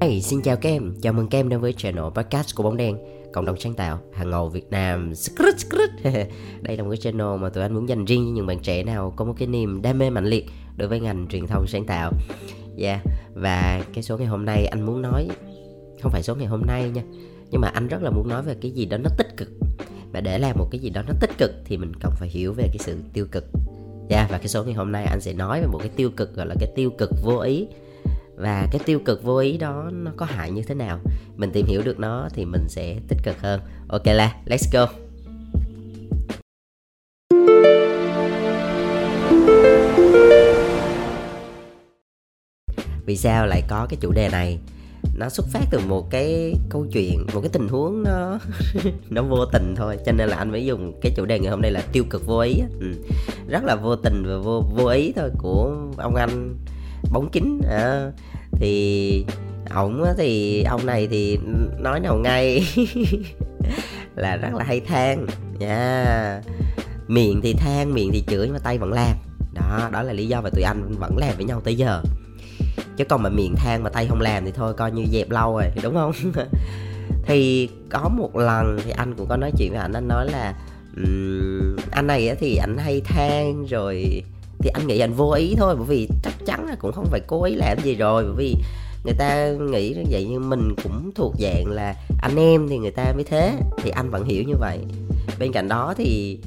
Hey, xin chào các em, chào mừng các em đến với channel podcast của Bóng Đen Cộng đồng sáng tạo, hàng ngầu Việt Nam. Đây là một cái channel mà tụi anh muốn dành riêng cho những bạn trẻ nào có một cái niềm đam mê mạnh liệt đối với ngành truyền thông sáng tạo. Yeah, và cái số ngày hôm nay anh muốn nói Không phải số ngày hôm nay nha Nhưng mà anh rất là muốn nói về cái gì đó nó tích cực. Và để làm một cái gì đó nó tích cực thì mình cần phải hiểu về cái sự tiêu cực. Yeah, và cái số ngày hôm nay anh sẽ nói về một cái tiêu cực gọi là cái tiêu cực vô ý và cái tiêu cực vô ý đó nó có hại như thế nào? Mình tìm hiểu được nó thì mình sẽ tích cực hơn. Ok là let's go. Vì sao lại có cái chủ đề này? Nó xuất phát từ một cái câu chuyện một cái tình huống nó nó vô tình thôi. Cho nên là anh mới dùng cái chủ đề ngày hôm nay là tiêu cực vô ý ừ. rất là vô tình và vô vô ý thôi của ông anh bóng kính à, thì ổng thì ông này thì nói nào ngay. Là rất là hay than nha. Yeah. miệng thì than miệng thì chửi nhưng mà tay vẫn làm. Đó đó là lý do mà tụi anh vẫn làm với nhau tới giờ. Chứ còn mà miệng than mà tay không làm thì thôi coi như dẹp lâu rồi đúng không? Thì có một lần thì anh cũng có nói chuyện với anh anh nói là um, anh này thì anh hay than rồi thì anh nghĩ anh vô ý thôi bởi vì chắc chắn là cũng không phải cố ý làm gì rồi. Bởi vì người ta nghĩ như vậy nhưng mình cũng thuộc dạng là anh em thì người ta mới thế thì anh vẫn hiểu như vậy. Bên cạnh đó thì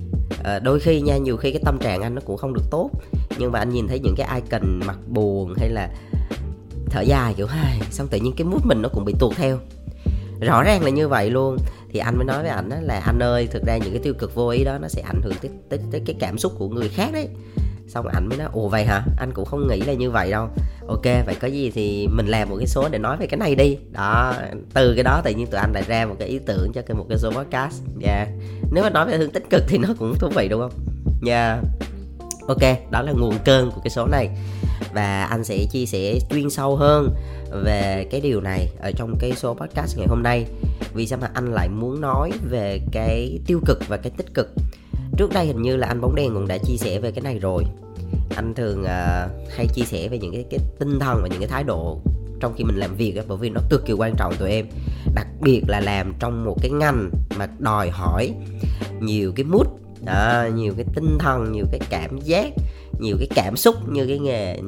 ờ, đôi khi nha nhiều khi cái tâm trạng anh nó cũng không được tốt nhưng mà anh nhìn thấy những cái icon mặt buồn hay là thở dài kiểu hai xong tự nhiên cái mút mình nó cũng bị tuột theo. Rõ ràng là như vậy luôn. Thì anh mới nói với anh là anh ơi thực ra những cái tiêu cực vô ý đó nó sẽ ảnh hưởng tới, tới, tới cái cảm xúc của người khác đấy xong ảnh mới nói ồ vậy hả? Anh cũng không nghĩ là như vậy đâu. Ok, vậy có gì thì mình làm một cái số để nói về cái này đi. Đó, từ cái đó tự nhiên tụi anh lại ra một cái ý tưởng cho cái một cái số podcast. Yeah. nếu mà nói về hướng tích cực thì nó cũng thú vị, đúng không? Nha yeah. ok, đó là nguồn cơn của cái số này. Và anh sẽ chia sẻ chuyên sâu hơn về cái điều này ở trong cái số podcast ngày hôm nay. Vì sao mà anh lại muốn nói về cái tiêu cực và cái tích cực? Trước đây hình như là anh bóng đen cũng đã chia sẻ về cái này rồi. Anh thường uh, hay chia sẻ về những cái, cái tinh thần và những cái thái độ trong khi mình làm việc bởi vì nó cực kỳ quan trọng tụi em. Đặc biệt là làm trong một cái ngành mà đòi hỏi nhiều cái mút đó, à, nhiều cái tinh thần nhiều cái cảm giác nhiều cái cảm xúc như cái nghề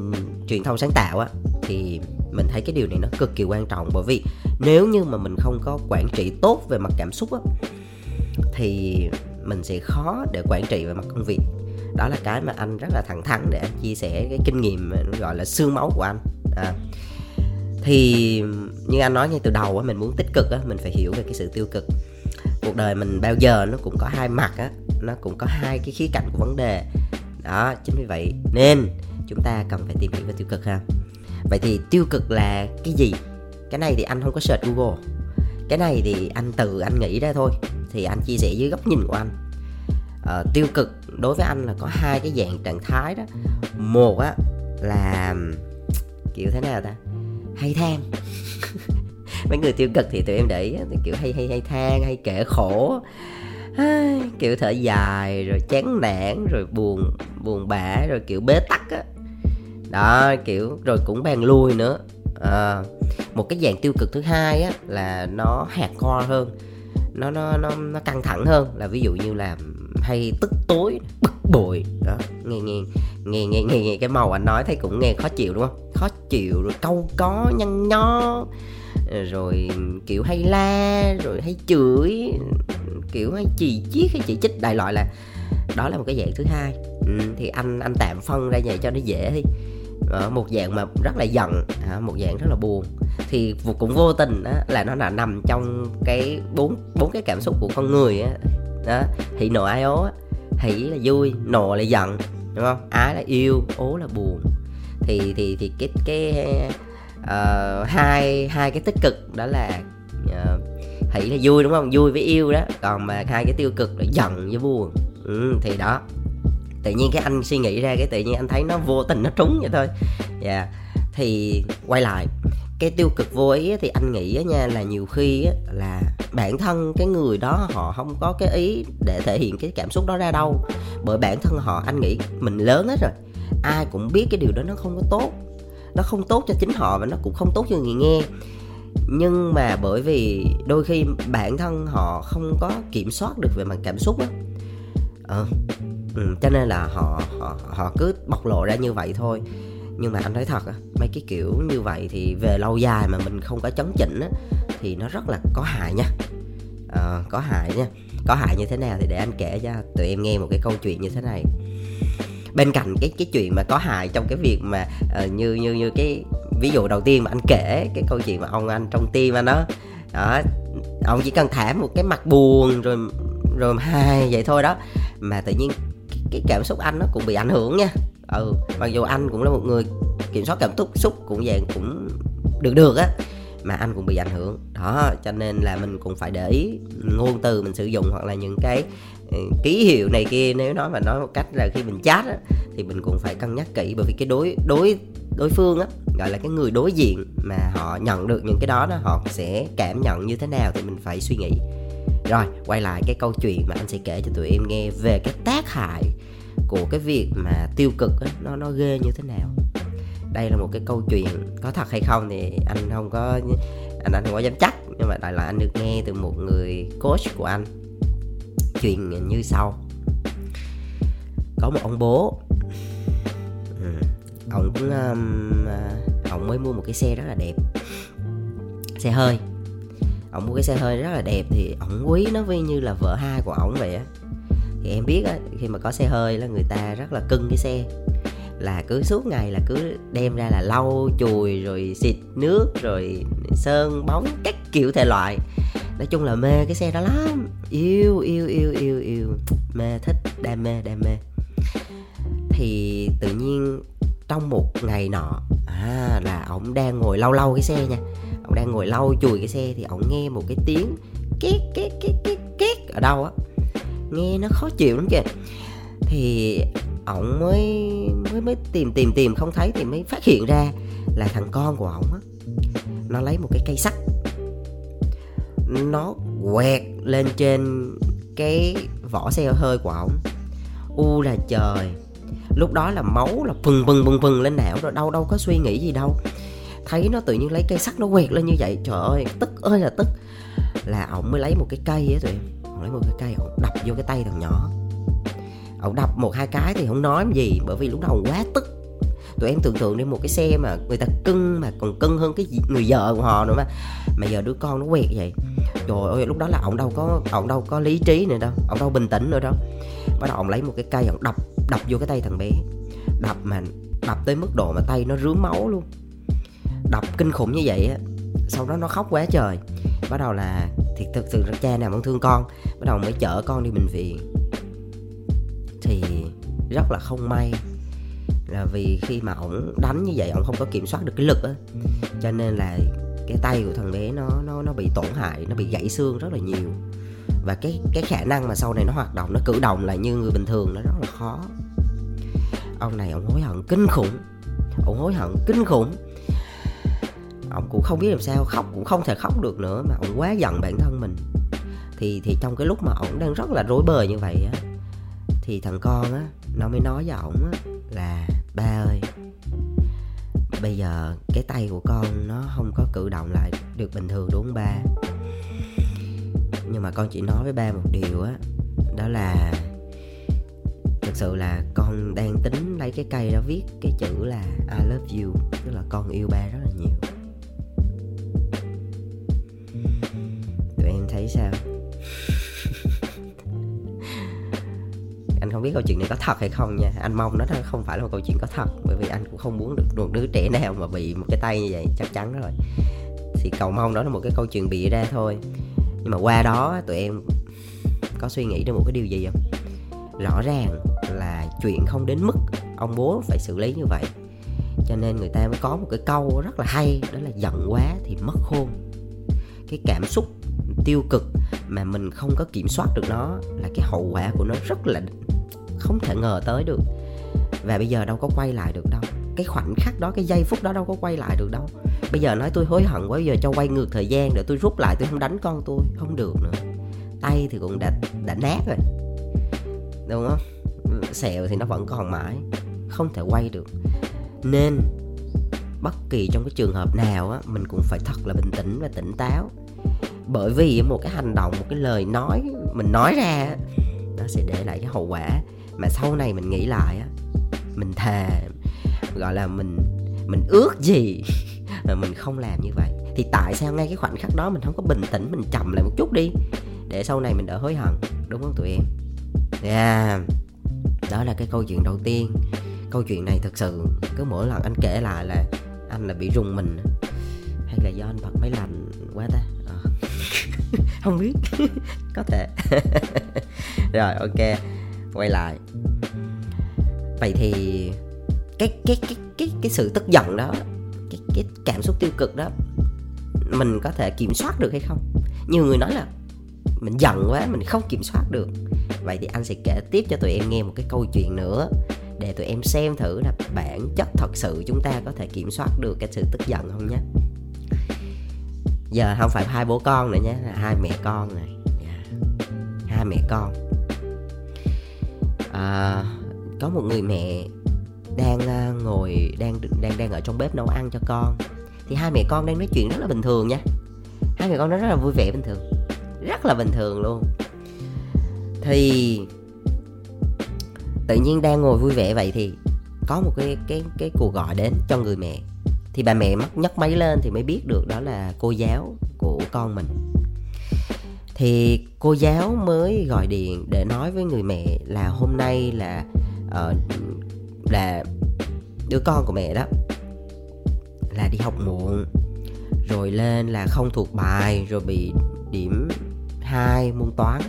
truyền thông sáng tạo á thì mình thấy cái điều này nó cực kỳ quan trọng. Bởi vì nếu như mà mình không có quản trị tốt về mặt cảm xúc á thì mình sẽ khó để quản trị về mặt công việc. Đó là cái mà anh rất là thẳng thắn để anh chia sẻ cái kinh nghiệm gọi là xương máu của anh. À, thì như anh nói ngay từ đầu mình muốn tích cực mình phải hiểu về cái sự tiêu cực. Cuộc đời mình bao giờ nó cũng có hai mặt á nó cũng có hai cái khía cạnh của vấn đề. Đó chính vì vậy nên chúng ta cần phải tìm hiểu về tiêu cực ha. Vậy thì tiêu cực là cái gì? Cái này thì anh không có search google. Cái này thì anh tự anh nghĩ ra thôi thì anh chia sẻ dưới góc nhìn của anh. À, tiêu cực đối với anh là có hai cái dạng trạng thái đó. Một á là kiểu thế nào ta? Hay than. Mấy người tiêu cực thì tụi em để ý thì kiểu hay hay hay than hay kể khổ. Kiểu thở dài rồi chán nản rồi buồn buồn bã rồi kiểu bế tắc á. Đó kiểu rồi cũng bàn lui nữa. À, một cái dạng tiêu cực thứ hai á là nó hạt co hơn nó nó nó nó căng thẳng hơn. Là ví dụ như là hay tức tối bực bội. Đó nghe nghe nghe nghe nghe, nghe cái màu anh nói thấy cũng nghe khó chịu đúng không? Khó chịu rồi câu có nhăn nho rồi kiểu hay la rồi hay chửi kiểu hay chì chiết hay chỉ trích đại loại là đó là một cái dạng thứ hai. Ừ, thì anh anh tạm phân ra vậy cho nó dễ đi à, một dạng mà rất là giận à, một dạng rất là buồn. Thì cũng vô tình đó là nó là nằm trong cái bốn bốn cái cảm xúc của con người á. Đó hỉ nộ ai ố á hỉ là vui nộ là giận đúng không? Ái là yêu ố là buồn. Thì thì thì cái cái uh, hai hai cái tích cực đó là ờ, uh, hỉ là vui đúng không? Vui với yêu đó. Còn mà hai cái tiêu cực là giận với buồn. Ừ, thì đó tự nhiên cái anh suy nghĩ ra cái tự nhiên anh thấy nó vô tình nó trúng vậy thôi. Dạ. Yeah. thì quay lại cái tiêu cực vô ý thì anh nghĩ nha là nhiều khi là bản thân cái người đó họ không có cái ý để thể hiện cái cảm xúc đó ra đâu. Bởi bản thân họ anh nghĩ mình lớn hết rồi ai cũng biết cái điều đó nó không có tốt. Nó không tốt cho chính họ và nó cũng không tốt cho người nghe. Nhưng mà bởi vì đôi khi bản thân họ không có kiểm soát được về mặt cảm xúc á. Ờ, ừ, cho nên là họ họ họ cứ bộc lộ ra như vậy thôi. Nhưng mà anh nói thật á mấy cái kiểu như vậy thì về lâu dài mà mình không có chấn chỉnh á thì nó rất là có hại nha. À, có hại nha. Có hại như thế nào thì để anh kể cho tụi em nghe một cái câu chuyện như thế này. Bên cạnh cái cái chuyện mà có hại trong cái việc mà uh, như như như cái ví dụ đầu tiên mà anh kể cái câu chuyện mà ông anh trong tim anh đó đó ông chỉ cần thả một cái mặt buồn rồi rồi hai vậy thôi đó. Mà tự nhiên cái, cảm xúc anh nó cũng bị ảnh hưởng nha. Ừ mặc dù anh cũng là một người kiểm soát cảm xúc xúc cũng vậy cũng được được á mà anh cũng bị ảnh hưởng. Đó cho nên là mình cũng phải để ý ngôn từ mình sử dụng hoặc là những cái ừ, ký hiệu này kia nếu nói mà nói một cách là khi mình chat á, thì mình cũng phải cân nhắc kỹ. Bởi vì cái đối đối đối phương á gọi là cái người đối diện mà họ nhận được những cái đó đó họ sẽ cảm nhận như thế nào thì mình phải suy nghĩ rồi quay lại cái câu chuyện mà anh sẽ kể cho tụi em nghe về cái tác hại của cái việc mà tiêu cực ấy, nó nó ghê như thế nào. Đây là một cái câu chuyện có thật hay không thì anh không có anh anh không có dám chắc nhưng mà đại là anh được nghe từ một người coach của anh. Chuyện như sau. Có một ông bố. Ừ. ông cũng um, à, ông mới mua một cái xe rất là đẹp. Xe hơi ổng mua cái xe hơi rất là đẹp thì ổng quý nó vi như là vợ hai của ổng vậy á. Thì em biết á, khi mà có xe hơi là người ta rất là cưng cái xe. Là cứ suốt ngày là cứ đem ra là lau, chùi, rồi xịt nước, rồi sơn, bóng, các kiểu thể loại. Nói chung là mê cái xe đó lắm. Yêu yêu yêu yêu yêu. Mê, thích, đam mê đam mê. Thì tự nhiên trong một ngày nọ. À, là ổng đang ngồi lau lau cái xe nha. Ổng đang ngồi lau chùi cái xe thì ổng nghe một cái tiếng két két két két két ở đâu á. Nghe nó khó chịu lắm kìa. Thì ổng mới mới mới tìm tìm tìm không thấy thì mới phát hiện ra là thằng con của ổng á nó lấy một cái cây sắt. Nó quẹt lên trên cái vỏ xe hơi của ổng. U là trời lúc đó là máu là phừng phừng phừng phừng lên não rồi đâu đâu có suy nghĩ gì đâu. Thấy nó tự nhiên lấy cây sắt nó quẹt lên như vậy, trời ơi, tức ơi là tức. Là ổng mới lấy một cái cây á tụi em, ổng lấy một cái cây, ổng đập vô cái tay thằng nhỏ. Ổng đập một, hai cái thì không nói gì, bởi vì lúc đầu quá tức tụi em tưởng tượng đi một cái xe mà người ta cưng mà còn cưng hơn cái người vợ của họ nữa mà. Mà giờ đứa con nó quẹt vậy. Trời ơi, lúc đó là ổng đâu có, ổng đâu có lý trí nữa đâu. Ổng đâu bình tĩnh nữa đâu. Bắt đầu ổng lấy một cái cây, ổng đập đập vô cái tay thằng bé. Đập mà, đập tới mức độ mà tay nó rướm máu luôn. Đập kinh khủng như vậy á. Sau đó nó khóc quá trời. Bắt đầu là thì thực sự là cha nào vẫn thương con. Bắt đầu mới chở con đi bệnh viện. Thì rất là không may là vì khi mà ổng đánh như vậy ổng không có kiểm soát được cái lực á. Cho nên là cái tay của thằng bé nó nó nó bị tổn hại nó bị gãy xương rất là nhiều. Và cái cái khả năng mà sau này nó hoạt động nó cử động lại như người bình thường nó rất là khó. Ông này ông hối hận kinh khủng. Ông hối hận kinh khủng. Ông cũng không biết làm sao khóc cũng không thể khóc được nữa mà ông quá giận bản thân mình. Thì thì trong cái lúc mà ông đang rất là rối bời như vậy á thì thằng con á nó mới nói với ổng á là ba ơi, bây giờ cái tay của con nó không có cử động lại được bình thường đúng không ba? Nhưng mà con chỉ nói với ba một điều á, đó là thực sự là con đang tính lấy cái cây đó viết cái chữ là I love you, tức là con yêu ba rất là nhiều. Tụi em thấy sao? Biết câu chuyện này có thật hay không nha. Anh mong nó không phải là một câu chuyện có thật, bởi vì anh cũng không muốn được một đứa trẻ nào mà bị một cái tay như vậy, chắc chắn rồi. Thì cầu mong đó là một cái câu chuyện bị ra thôi. Nhưng mà qua đó, tụi em có suy nghĩ được một cái điều gì không? Rõ ràng là chuyện không đến mức ông bố phải xử lý như vậy. Cho nên người ta mới có một cái câu rất là hay, đó là giận quá thì mất khôn cái cảm xúc tiêu cực mà mình không có kiểm soát được nó là cái hậu quả của nó rất là không thể ngờ tới được. Và bây giờ đâu có quay lại được đâu. Cái khoảnh khắc đó, cái giây phút đó đâu có quay lại được đâu. Bây giờ nói tôi hối hận quá, bây giờ cho quay ngược thời gian để tôi rút lại, tôi không đánh con tôi. Không được nữa. Tay thì cũng đã đã nát rồi. Đúng không? Sẹo thì nó vẫn còn mãi. Không thể quay được. Nên bất kỳ trong cái trường hợp nào á, mình cũng phải thật là bình tĩnh và tỉnh táo. Bởi vì một cái hành động, một cái lời nói mình nói ra nó sẽ để lại cái hậu quả mà sau này mình nghĩ lại á, mình thề, gọi là mình mình ước gì mà mình không làm như vậy. Thì tại sao ngay cái khoảnh khắc đó mình không có bình tĩnh, mình chậm lại một chút đi, để sau này mình đỡ hối hận, đúng không tụi em? Yeah. đó là cái câu chuyện đầu tiên. Câu chuyện này thật sự, cứ mỗi lần anh kể lại là anh là bị rùng mình hay là do anh bật máy lạnh quá ta? À. không biết. Có thể. Rồi, ok quay lại. Vậy thì cái cái cái cái cái sự tức giận đó, cái cái cảm xúc tiêu cực đó, mình có thể kiểm soát được hay không? Nhiều người nói là mình giận quá, mình không kiểm soát được. Vậy thì anh sẽ kể tiếp cho tụi em nghe một cái câu chuyện nữa để tụi em xem thử là bản chất thật sự chúng ta có thể kiểm soát được cái sự tức giận không nhé. Giờ không phải hai bố con nữa nhé, là hai mẹ con này. Yeah. hai mẹ con à, có một người mẹ đang à, ngồi đang đang đang ở trong bếp nấu ăn cho con. Thì hai mẹ con đang nói chuyện rất là bình thường nha. Hai mẹ con nói rất là vui vẻ bình thường. Rất là bình thường luôn. Thì tự nhiên đang ngồi vui vẻ vậy thì có một cái cái cái cuộc gọi đến cho người mẹ. Thì bà mẹ mắt nhấc máy lên thì mới biết được đó là cô giáo của con mình thì cô giáo mới gọi điện để nói với người mẹ là hôm nay là uh, là đứa con của mẹ đó là đi học muộn rồi lên là không thuộc bài rồi bị điểm 2 môn toán.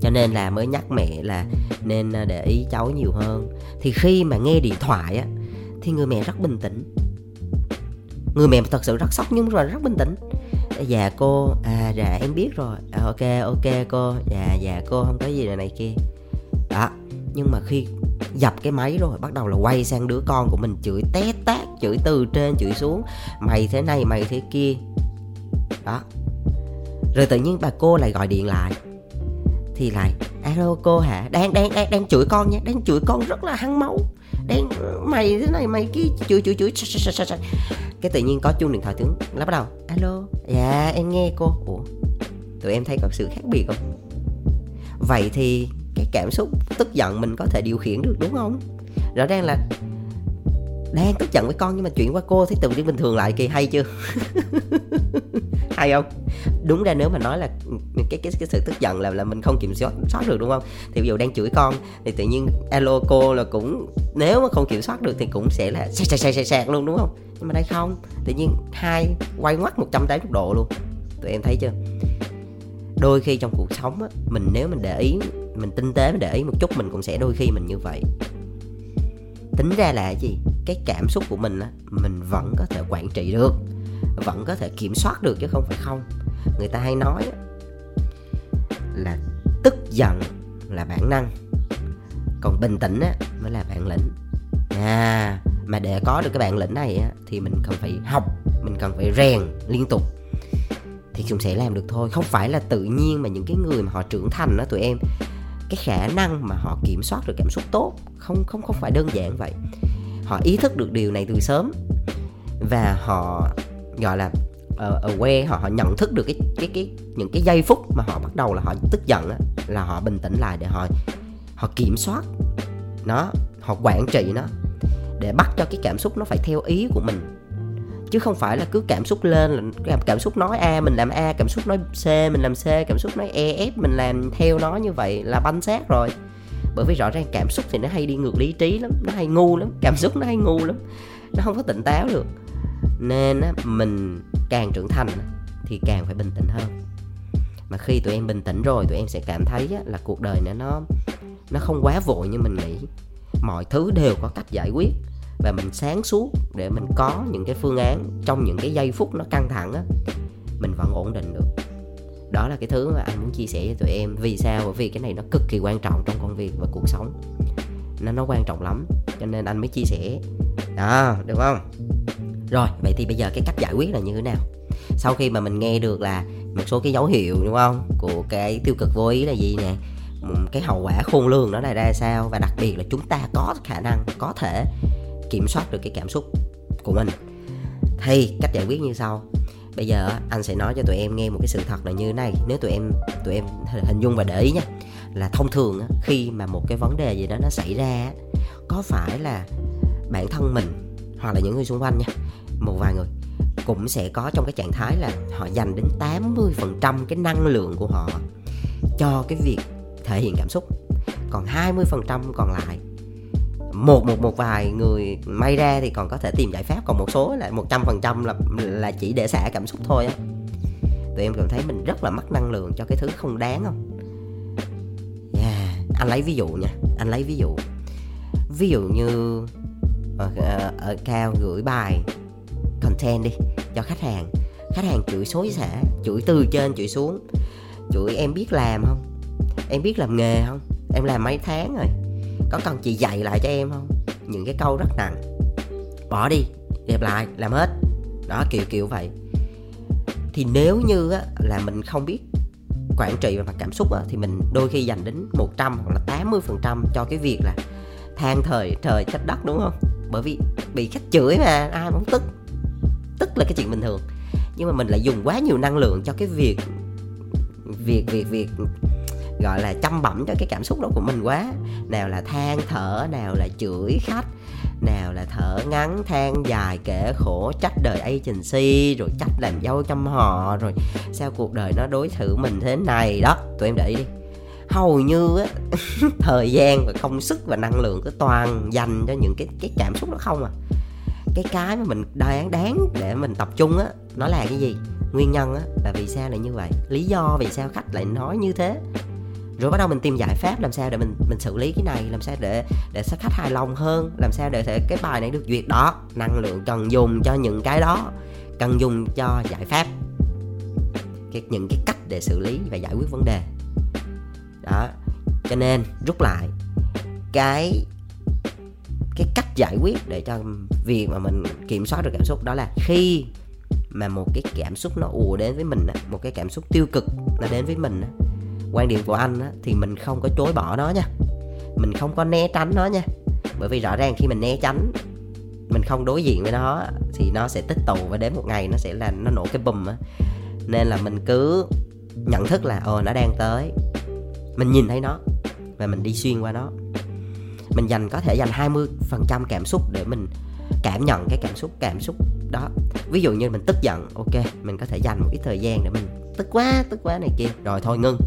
Cho nên là mới nhắc mẹ là nên ờ, để ý cháu nhiều hơn. Thì khi mà nghe điện thoại á thì người mẹ rất bình tĩnh. Người mẹ thật sự rất sốc nhưng mà rất bình tĩnh dạ cô. À dạ em biết rồi. À, ok ok cô. Dạ dạ cô không có gì này kia. Đó nhưng mà khi dập cái máy rồi bắt đầu là quay sang đứa con của mình chửi té tát chửi từ trên chửi xuống. Mày thế này mày thế kia. Đó. Rồi tự nhiên bà cô lại gọi điện lại. Thì lại alo cô hả? Đang đang đang đang chửi con nha đang chửi con rất là hăng máu đấy, mày thế này, mày kia chửi chửi chửi cái tự nhiên có chuông điện thoại tướng nó bắt đầu alo? Dạ em nghe cô. Ủa, tụi em thấy có sự khác biệt không? Vậy thì cái cảm xúc tức giận mình có thể điều khiển được, đúng không? Rõ ràng là đang tức giận với con nhưng mà chuyện qua cô thấy tự nhiên bình thường lại, kỳ hay chưa? hay không? Đúng ra nếu mà nói là cái cái cái sự tức giận là là mình không kiểm soát soát được đúng không? Thì ví dụ đang chửi con thì tự nhiên alo cô là cũng, nếu mà không kiểm soát được thì cũng sẽ là sạc sạc sạc sạc luôn đúng không? Nhưng mà đây không, tự nhiên hai, quay ngoắt 180 độ luôn. Tụi em thấy chưa? Đôi khi trong cuộc sống á, mình nếu mình để ý, mình tinh tế, mình để ý một chút mình cũng sẽ đôi khi mình như vậy. Tính ra là gì? Cái cảm xúc của mình á, mình vẫn có thể quản trị được vẫn có thể kiểm soát được chứ không phải không. Người ta hay nói là tức giận là bản năng, còn bình tĩnh á mới là bản lĩnh. À mà để có được cái bản lĩnh này á thì mình cần phải học, mình cần phải rèn liên tục thì chúng sẽ làm được thôi. Không phải là tự nhiên mà những cái người mà họ trưởng thành đó tụi em, cái khả năng mà họ kiểm soát được cảm xúc tốt không không không phải đơn giản vậy. Họ ý thức được điều này từ sớm và họ gọi là uh, aware họ họ nhận thức được cái cái cái những cái giây phút mà họ bắt đầu là họ tức giận á, là họ bình tĩnh lại để họ họ kiểm soát nó họ quản trị nó để bắt cho cái cảm xúc nó phải theo ý của mình. Chứ không phải là cứ cảm xúc lên là cảm xúc nói a mình làm a cảm xúc nói c mình làm c cảm xúc nói e f mình làm theo nó như vậy là banh xác rồi. Bởi vì rõ ràng cảm xúc thì nó hay đi ngược lý trí lắm nó hay ngu lắm cảm xúc nó hay ngu lắm nó không có tỉnh táo được nên á, mình càng trưởng thành thì càng phải bình tĩnh hơn. Mà khi tụi em bình tĩnh rồi tụi em sẽ cảm thấy á, là cuộc đời này nó nó không quá vội như mình nghĩ. Mọi thứ đều có cách giải quyết và mình sáng suốt để mình có những cái phương án trong những cái giây phút nó căng thẳng á mình vẫn ổn định được. Đó là cái thứ mà anh muốn chia sẻ với tụi em. Vì sao? Bởi vì cái này nó cực kỳ quan trọng trong công việc và cuộc sống. Nó nó quan trọng lắm cho nên anh mới chia sẻ. Đó được không? Rồi, vậy thì bây giờ cái cách giải quyết là như thế nào? Sau khi mà mình nghe được là một số cái dấu hiệu, đúng không? Của cái tiêu cực vô ý là gì nè? Cái hậu quả khôn lường nó là ra sao? Và đặc biệt là chúng ta có khả năng, có thể kiểm soát được cái cảm xúc của mình. Thì cách giải quyết như sau. Bây giờ anh sẽ nói cho tụi em nghe một cái sự thật là như thế này. Nếu tụi em tụi em hình dung và để ý nha. Là thông thường khi mà một cái vấn đề gì đó nó xảy ra có phải là bản thân mình hoặc là những người xung quanh nha, một vài người cũng sẽ có trong cái trạng thái là họ dành đến 80% cái năng lượng của họ cho cái việc thể hiện cảm xúc, còn 20% còn lại, một một một vài người may ra thì còn có thể tìm giải pháp, còn một số là một trăm phần trăm là là chỉ để xả cảm xúc thôi á tụi em cảm thấy mình rất là mất năng lượng cho cái thứ không đáng không yeah. anh lấy ví dụ nha, anh lấy ví dụ ví dụ như ở, ở cao gửi bài content đi cho khách hàng. Khách hàng chửi xối xả chửi từ trên chửi xuống. Chửi em biết làm không? Em biết làm nghề không? Em làm mấy tháng rồi. Có cần chị dạy lại cho em không? Những cái câu rất nặng. Bỏ đi đẹp lại làm hết. Đó kiểu kiểu vậy. Thì nếu như á, là mình không biết quản trị về mặt cảm xúc á, thì mình đôi khi dành đến 100 hoặc là 80 phần trăm cho cái việc là than thời trời trách đất đúng không? Bởi vì bị khách chửi mà, ai cũng tức. Tức là cái chuyện bình thường. Nhưng mà mình lại dùng quá nhiều năng lượng cho cái việc việc việc việc, gọi là chăm bẩm cho cái cảm xúc đó của mình quá. Nào là than thở, nào là chửi khách, nào là thở ngắn, than dài, kể khổ, trách đời agency, rồi trách làm dâu chăm họ, rồi sao cuộc đời nó đối xử mình thế này. Đó, tụi em để ý đi hầu như á thời gian và công sức và năng lượng cứ toàn dành cho những cái cái cảm xúc đó không à. Cái cái mà mình đáng đáng để mình tập trung á nó là cái gì? Nguyên nhân á là vì sao lại như vậy? Lý do vì sao khách lại nói như thế? Rồi bắt đầu mình tìm giải pháp làm sao để mình mình xử lý cái này làm sao để để khách hài lòng hơn làm sao để thể cái bài này được duyệt đó. Năng lượng cần dùng cho những cái đó cần dùng cho giải pháp. Cái, những cái cách để xử lý và giải quyết vấn đề đó. Cho nên, rút lại, cái cái cách giải quyết để cho việc mà mình kiểm soát được cảm xúc đó là khi mà một cái cảm xúc nó ùa đến với mình một cái cảm xúc tiêu cực nó đến với mình quan điểm của anh thì mình không có chối bỏ nó nha. Mình không có né tránh nó nha. Bởi vì rõ ràng khi mình né tránh, mình không đối diện với nó thì nó sẽ tích tụ và đến một ngày nó sẽ là, nó nổ cái bùm nên là mình cứ nhận thức là ồ nó đang tới mình nhìn thấy nó và mình đi xuyên qua nó. Mình dành, có thể dành 20% cảm xúc để mình cảm nhận cái cảm xúc cảm xúc đó. Ví dụ như mình tức giận, ok, mình có thể dành một ít thời gian để mình tức quá tức quá này kia. Rồi thôi, ngưng.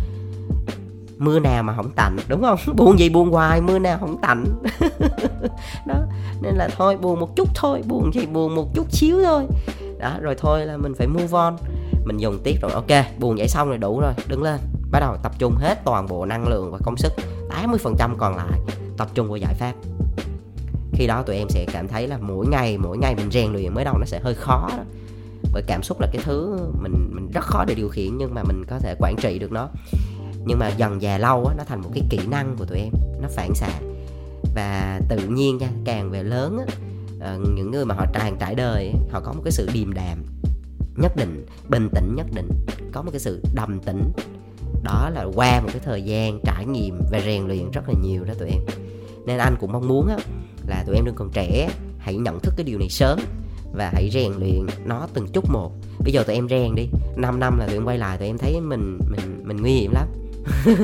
Mưa nào mà không tạnh, đúng không? Buồn gì buồn hoài, mưa nào không tạnh. Đó, nên là thôi, buồn một chút thôi, buồn gì buồn một chút xíu thôi. Đó, rồi thôi là mình phải move on. Mình dùng tiếp rồi, ok, buồn vậy xong rồi đủ rồi, đứng lên bắt đầu tập trung hết toàn bộ năng lượng và công sức 80% còn lại tập trung vào giải pháp. Khi đó tụi em sẽ cảm thấy là mỗi ngày mỗi ngày mình rèn luyện mới đầu nó sẽ hơi khó đó. Bởi cảm xúc là cái thứ mình mình rất khó để điều khiển nhưng mà mình có thể quản trị được nó. Nhưng mà dần già lâu á, nó thành một cái kỹ năng của tụi em nó phản xạ. Và tự nhiên nha càng về lớn á, ờ, những người mà họ tràn trải đời họ có một cái sự điềm đạm nhất định bình tĩnh nhất định có một cái sự đầm tĩnh đó là qua một cái thời gian trải nghiệm và rèn luyện rất là nhiều đó tụi em. Nên anh cũng mong muốn á, là tụi em đừng còn trẻ hãy nhận thức cái điều này sớm và hãy rèn luyện nó từng chút một. Bây giờ tụi em rèn đi 5 năm là tụi em quay lại tụi em thấy mình mình mình nguy hiểm lắm.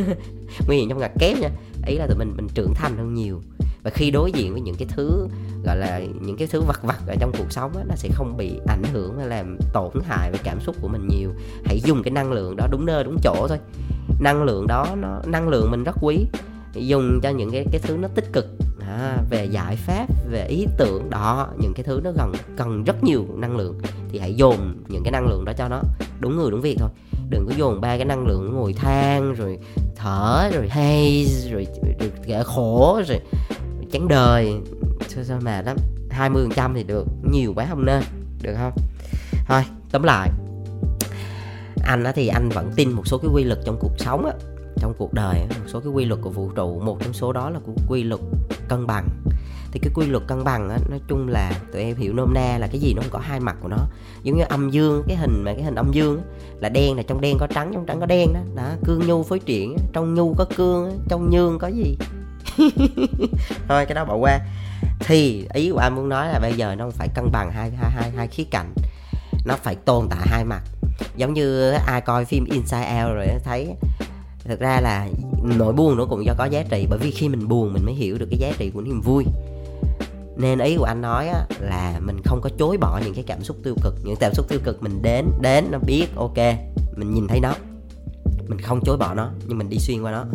Nguy hiểm trong ngặt kép nha. Ý là tụi mình mình trưởng thành hơn nhiều và khi đối diện với những cái thứ gọi là những cái thứ vặt vặt ở trong cuộc sống á, nó sẽ không bị ảnh hưởng hay làm tổn hại về cảm xúc của mình nhiều. Hãy dùng cái năng lượng đó đúng nơi đúng chỗ thôi. Năng lượng đó nó năng lượng mình rất quý. Dùng cho những cái cái thứ nó tích cực à, về giải pháp về ý tưởng đó những cái thứ nó gần cần rất nhiều năng lượng. Thì hãy dồn những cái năng lượng đó cho nó đúng người đúng việc thôi. Đừng có dồn ba cái năng lượng ngồi than rồi thở rồi hay rồi, rồi rồi khổ rồi chán đời. Sao sao mệt lắm? 20 phần trăm thì được. Nhiều quá không nên. Được không? Thôi tóm lại. Anh á thì anh vẫn tin một số cái quy luật trong cuộc sống á. Trong cuộc đời một số cái quy luật của vũ trụ. Một trong số đó là quy luật cân bằng. Thì cái quy luật cân bằng á nói chung là tụi em hiểu nôm na là cái gì nó không có hai mặt của nó. Giống như âm dương cái hình mà cái hình âm dương á, là đen là trong đen có trắng trong trắng có đen đó. Đó cương nhu phối triển trong nhu có cương trong nhương có gì? thôi cái đó bỏ qua. Thì ý của anh muốn nói là bây giờ nó phải cân bằng hai hai hai hai khía cạnh. Nó phải tồn tại hai mặt. Giống như ai coi phim Inside Out rồi thấy thực ra là nỗi buồn nó cũng do có giá trị bởi vì khi mình buồn mình mới hiểu được cái giá trị của niềm vui. Nên ý của anh nói á, là mình không có chối bỏ những cái cảm xúc tiêu cực. Những cảm xúc tiêu cực mình đến đến nó biết ok mình nhìn thấy nó. Mình không chối bỏ nó nhưng mình đi xuyên qua nó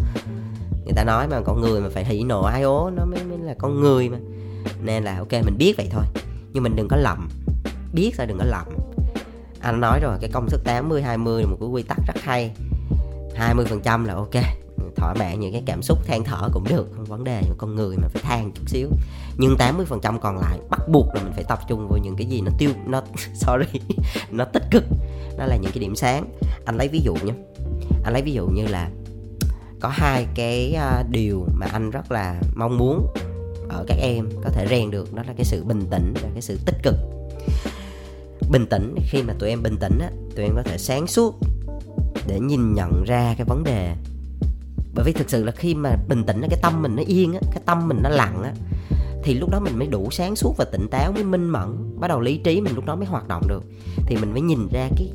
người ta nói mà con người mà phải hỉ nộ ai ố nó mới, mới là con người mà. Nên là ok mình biết vậy thôi. Nhưng mình đừng có lầm biết sao đừng có lầm anh nói rồi cái công thức 80 20 là một cái quy tắc rất hay. 20% là ok. Thỏa mãn những cái cảm xúc than thở cũng được không vấn đề. Mà con người mà phải than chút xíu. Nhưng 80% còn lại bắt buộc là mình phải tập trung vào những cái gì nó tiêu nó sorry nó tích cực. Nó là những cái điểm sáng. Anh lấy ví dụ nhé. Anh lấy ví dụ như là có hai cái à, điều mà anh rất là mong muốn ở các em có thể rèn được, đó là cái sự bình tĩnh và cái sự tích cực. Bình tĩnh, khi mà tụi em bình tĩnh á, tụi em có thể sáng suốt để nhìn nhận ra cái vấn đề. Bởi vì thực sự là khi mà bình tĩnh cái tâm mình nó yên á, cái tâm mình nó lặng á, thì lúc đó mình mới đủ sáng suốt và tỉnh táo, mới minh mẫn, bắt đầu lý trí mình lúc đó mới hoạt động được. Thì mình mới nhìn ra cái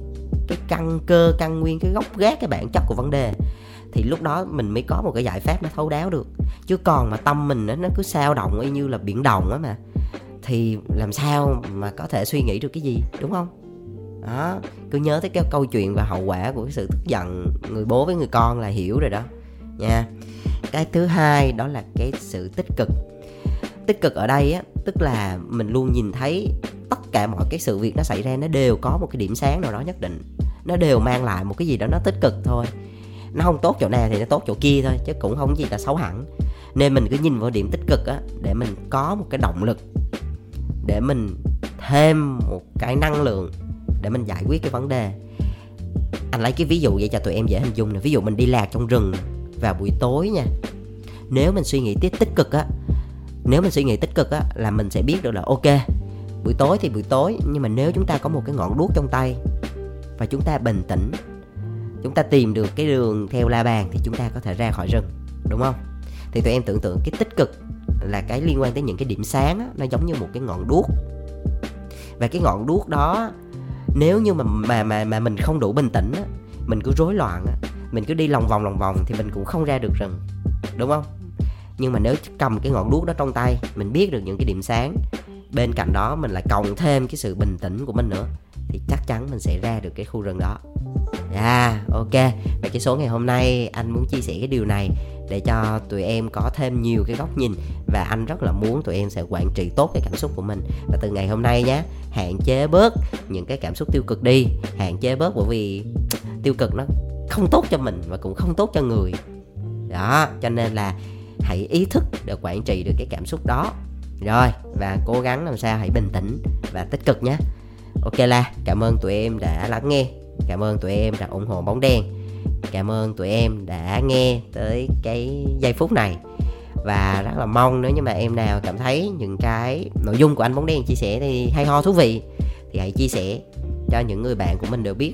cái căn cơ, căn nguyên, cái gốc gác, cái bản chất của vấn đề thì lúc đó mình mới có một cái giải pháp nó thấu đáo được. Chứ còn mà tâm mình nó, nó cứ sao động y như là biển động á mà thì làm sao mà có thể suy nghĩ được cái gì đúng không? Đó cứ nhớ tới cái câu chuyện và hậu quả của cái sự tức giận người bố với người con là hiểu rồi đó. Nha. Cái thứ hai đó là cái sự tích cực. Tích cực ở đây á tức là mình luôn nhìn thấy tất cả mọi cái sự việc nó xảy ra nó đều có một cái điểm sáng nào đó nhất định. Nó đều mang lại một cái gì đó nó tích cực thôi nó không tốt chỗ này thì nó tốt chỗ kia thôi, chứ cũng không gì là xấu hẳn. Nên mình cứ nhìn vào điểm tích cực á, để mình có một cái động lực để mình thêm một cái năng lượng để mình giải quyết cái vấn đề. Anh lấy cái ví dụ vậy cho tụi em dễ hình dung nè. Ví dụ mình đi lạc trong rừng vào buổi tối nha. Nếu mình suy nghĩ tích tích cực á, nếu mình suy nghĩ tích cực á là mình sẽ biết được là ok, buổi tối thì buổi tối, nhưng mà nếu chúng ta có một cái ngọn đuốc trong tay và chúng ta bình tĩnh chúng ta tìm được cái đường theo la bàn thì chúng ta có thể ra khỏi rừng đúng không? Thì tụi em tưởng tượng cái tích cực là cái liên quan tới những cái điểm sáng đó, nó giống như một cái ngọn đuốc. Và cái ngọn đuốc đó nếu như mà mà mà mà mình không đủ bình tĩnh á, mình cứ rối loạn á, mình cứ đi lòng vòng lòng vòng thì mình cũng không ra được rừng đúng không? Nhưng mà nếu cầm cái ngọn đuốc đó trong tay mình biết được những cái điểm sáng bên cạnh đó mình lại cộng thêm cái sự bình tĩnh của mình nữa thì chắc chắn mình sẽ ra được cái khu rừng đó. À ok. Và cái số ngày hôm nay anh muốn chia sẻ cái điều này để cho tụi em có thêm nhiều cái góc nhìn và anh rất là muốn tụi em sẽ quản trị tốt cái cảm xúc của mình. Và từ ngày hôm nay nhé hạn chế bớt những cái cảm xúc tiêu cực đi. Hạn chế bớt bởi vì tiêu cực nó không tốt cho mình và cũng không tốt cho người. Đó, cho nên là hãy ý thức để quản trị được cái cảm xúc đó. Rồi, và cố gắng làm sao hãy bình tĩnh và tích cực nhé ok là cảm ơn tụi em đã lắng nghe. Cảm ơn tụi em đã ủng hộ bóng đen cảm ơn tụi em đã nghe tới cái giây phút này. Và rất là mong nếu như mà em nào cảm thấy những cái nội dung của anh bóng đen chia sẻ thì hay ho thú vị, thì hãy chia sẻ cho những người bạn của mình đều biết.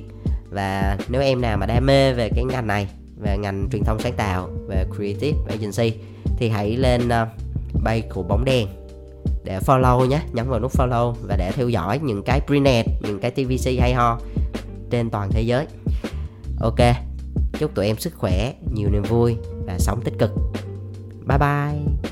Và nếu em nào mà đam mê về cái ngành này, về ngành truyền thông sáng tạo, về creative agency thì hãy lên ờ, bay của bóng đen để follow nhé, nhấn vào nút follow và để theo dõi những cái prenet những cái tvc hay ho trên toàn thế giới. Ok, chúc tụi em sức khỏe, nhiều niềm vui và sống tích cực. Bye bye.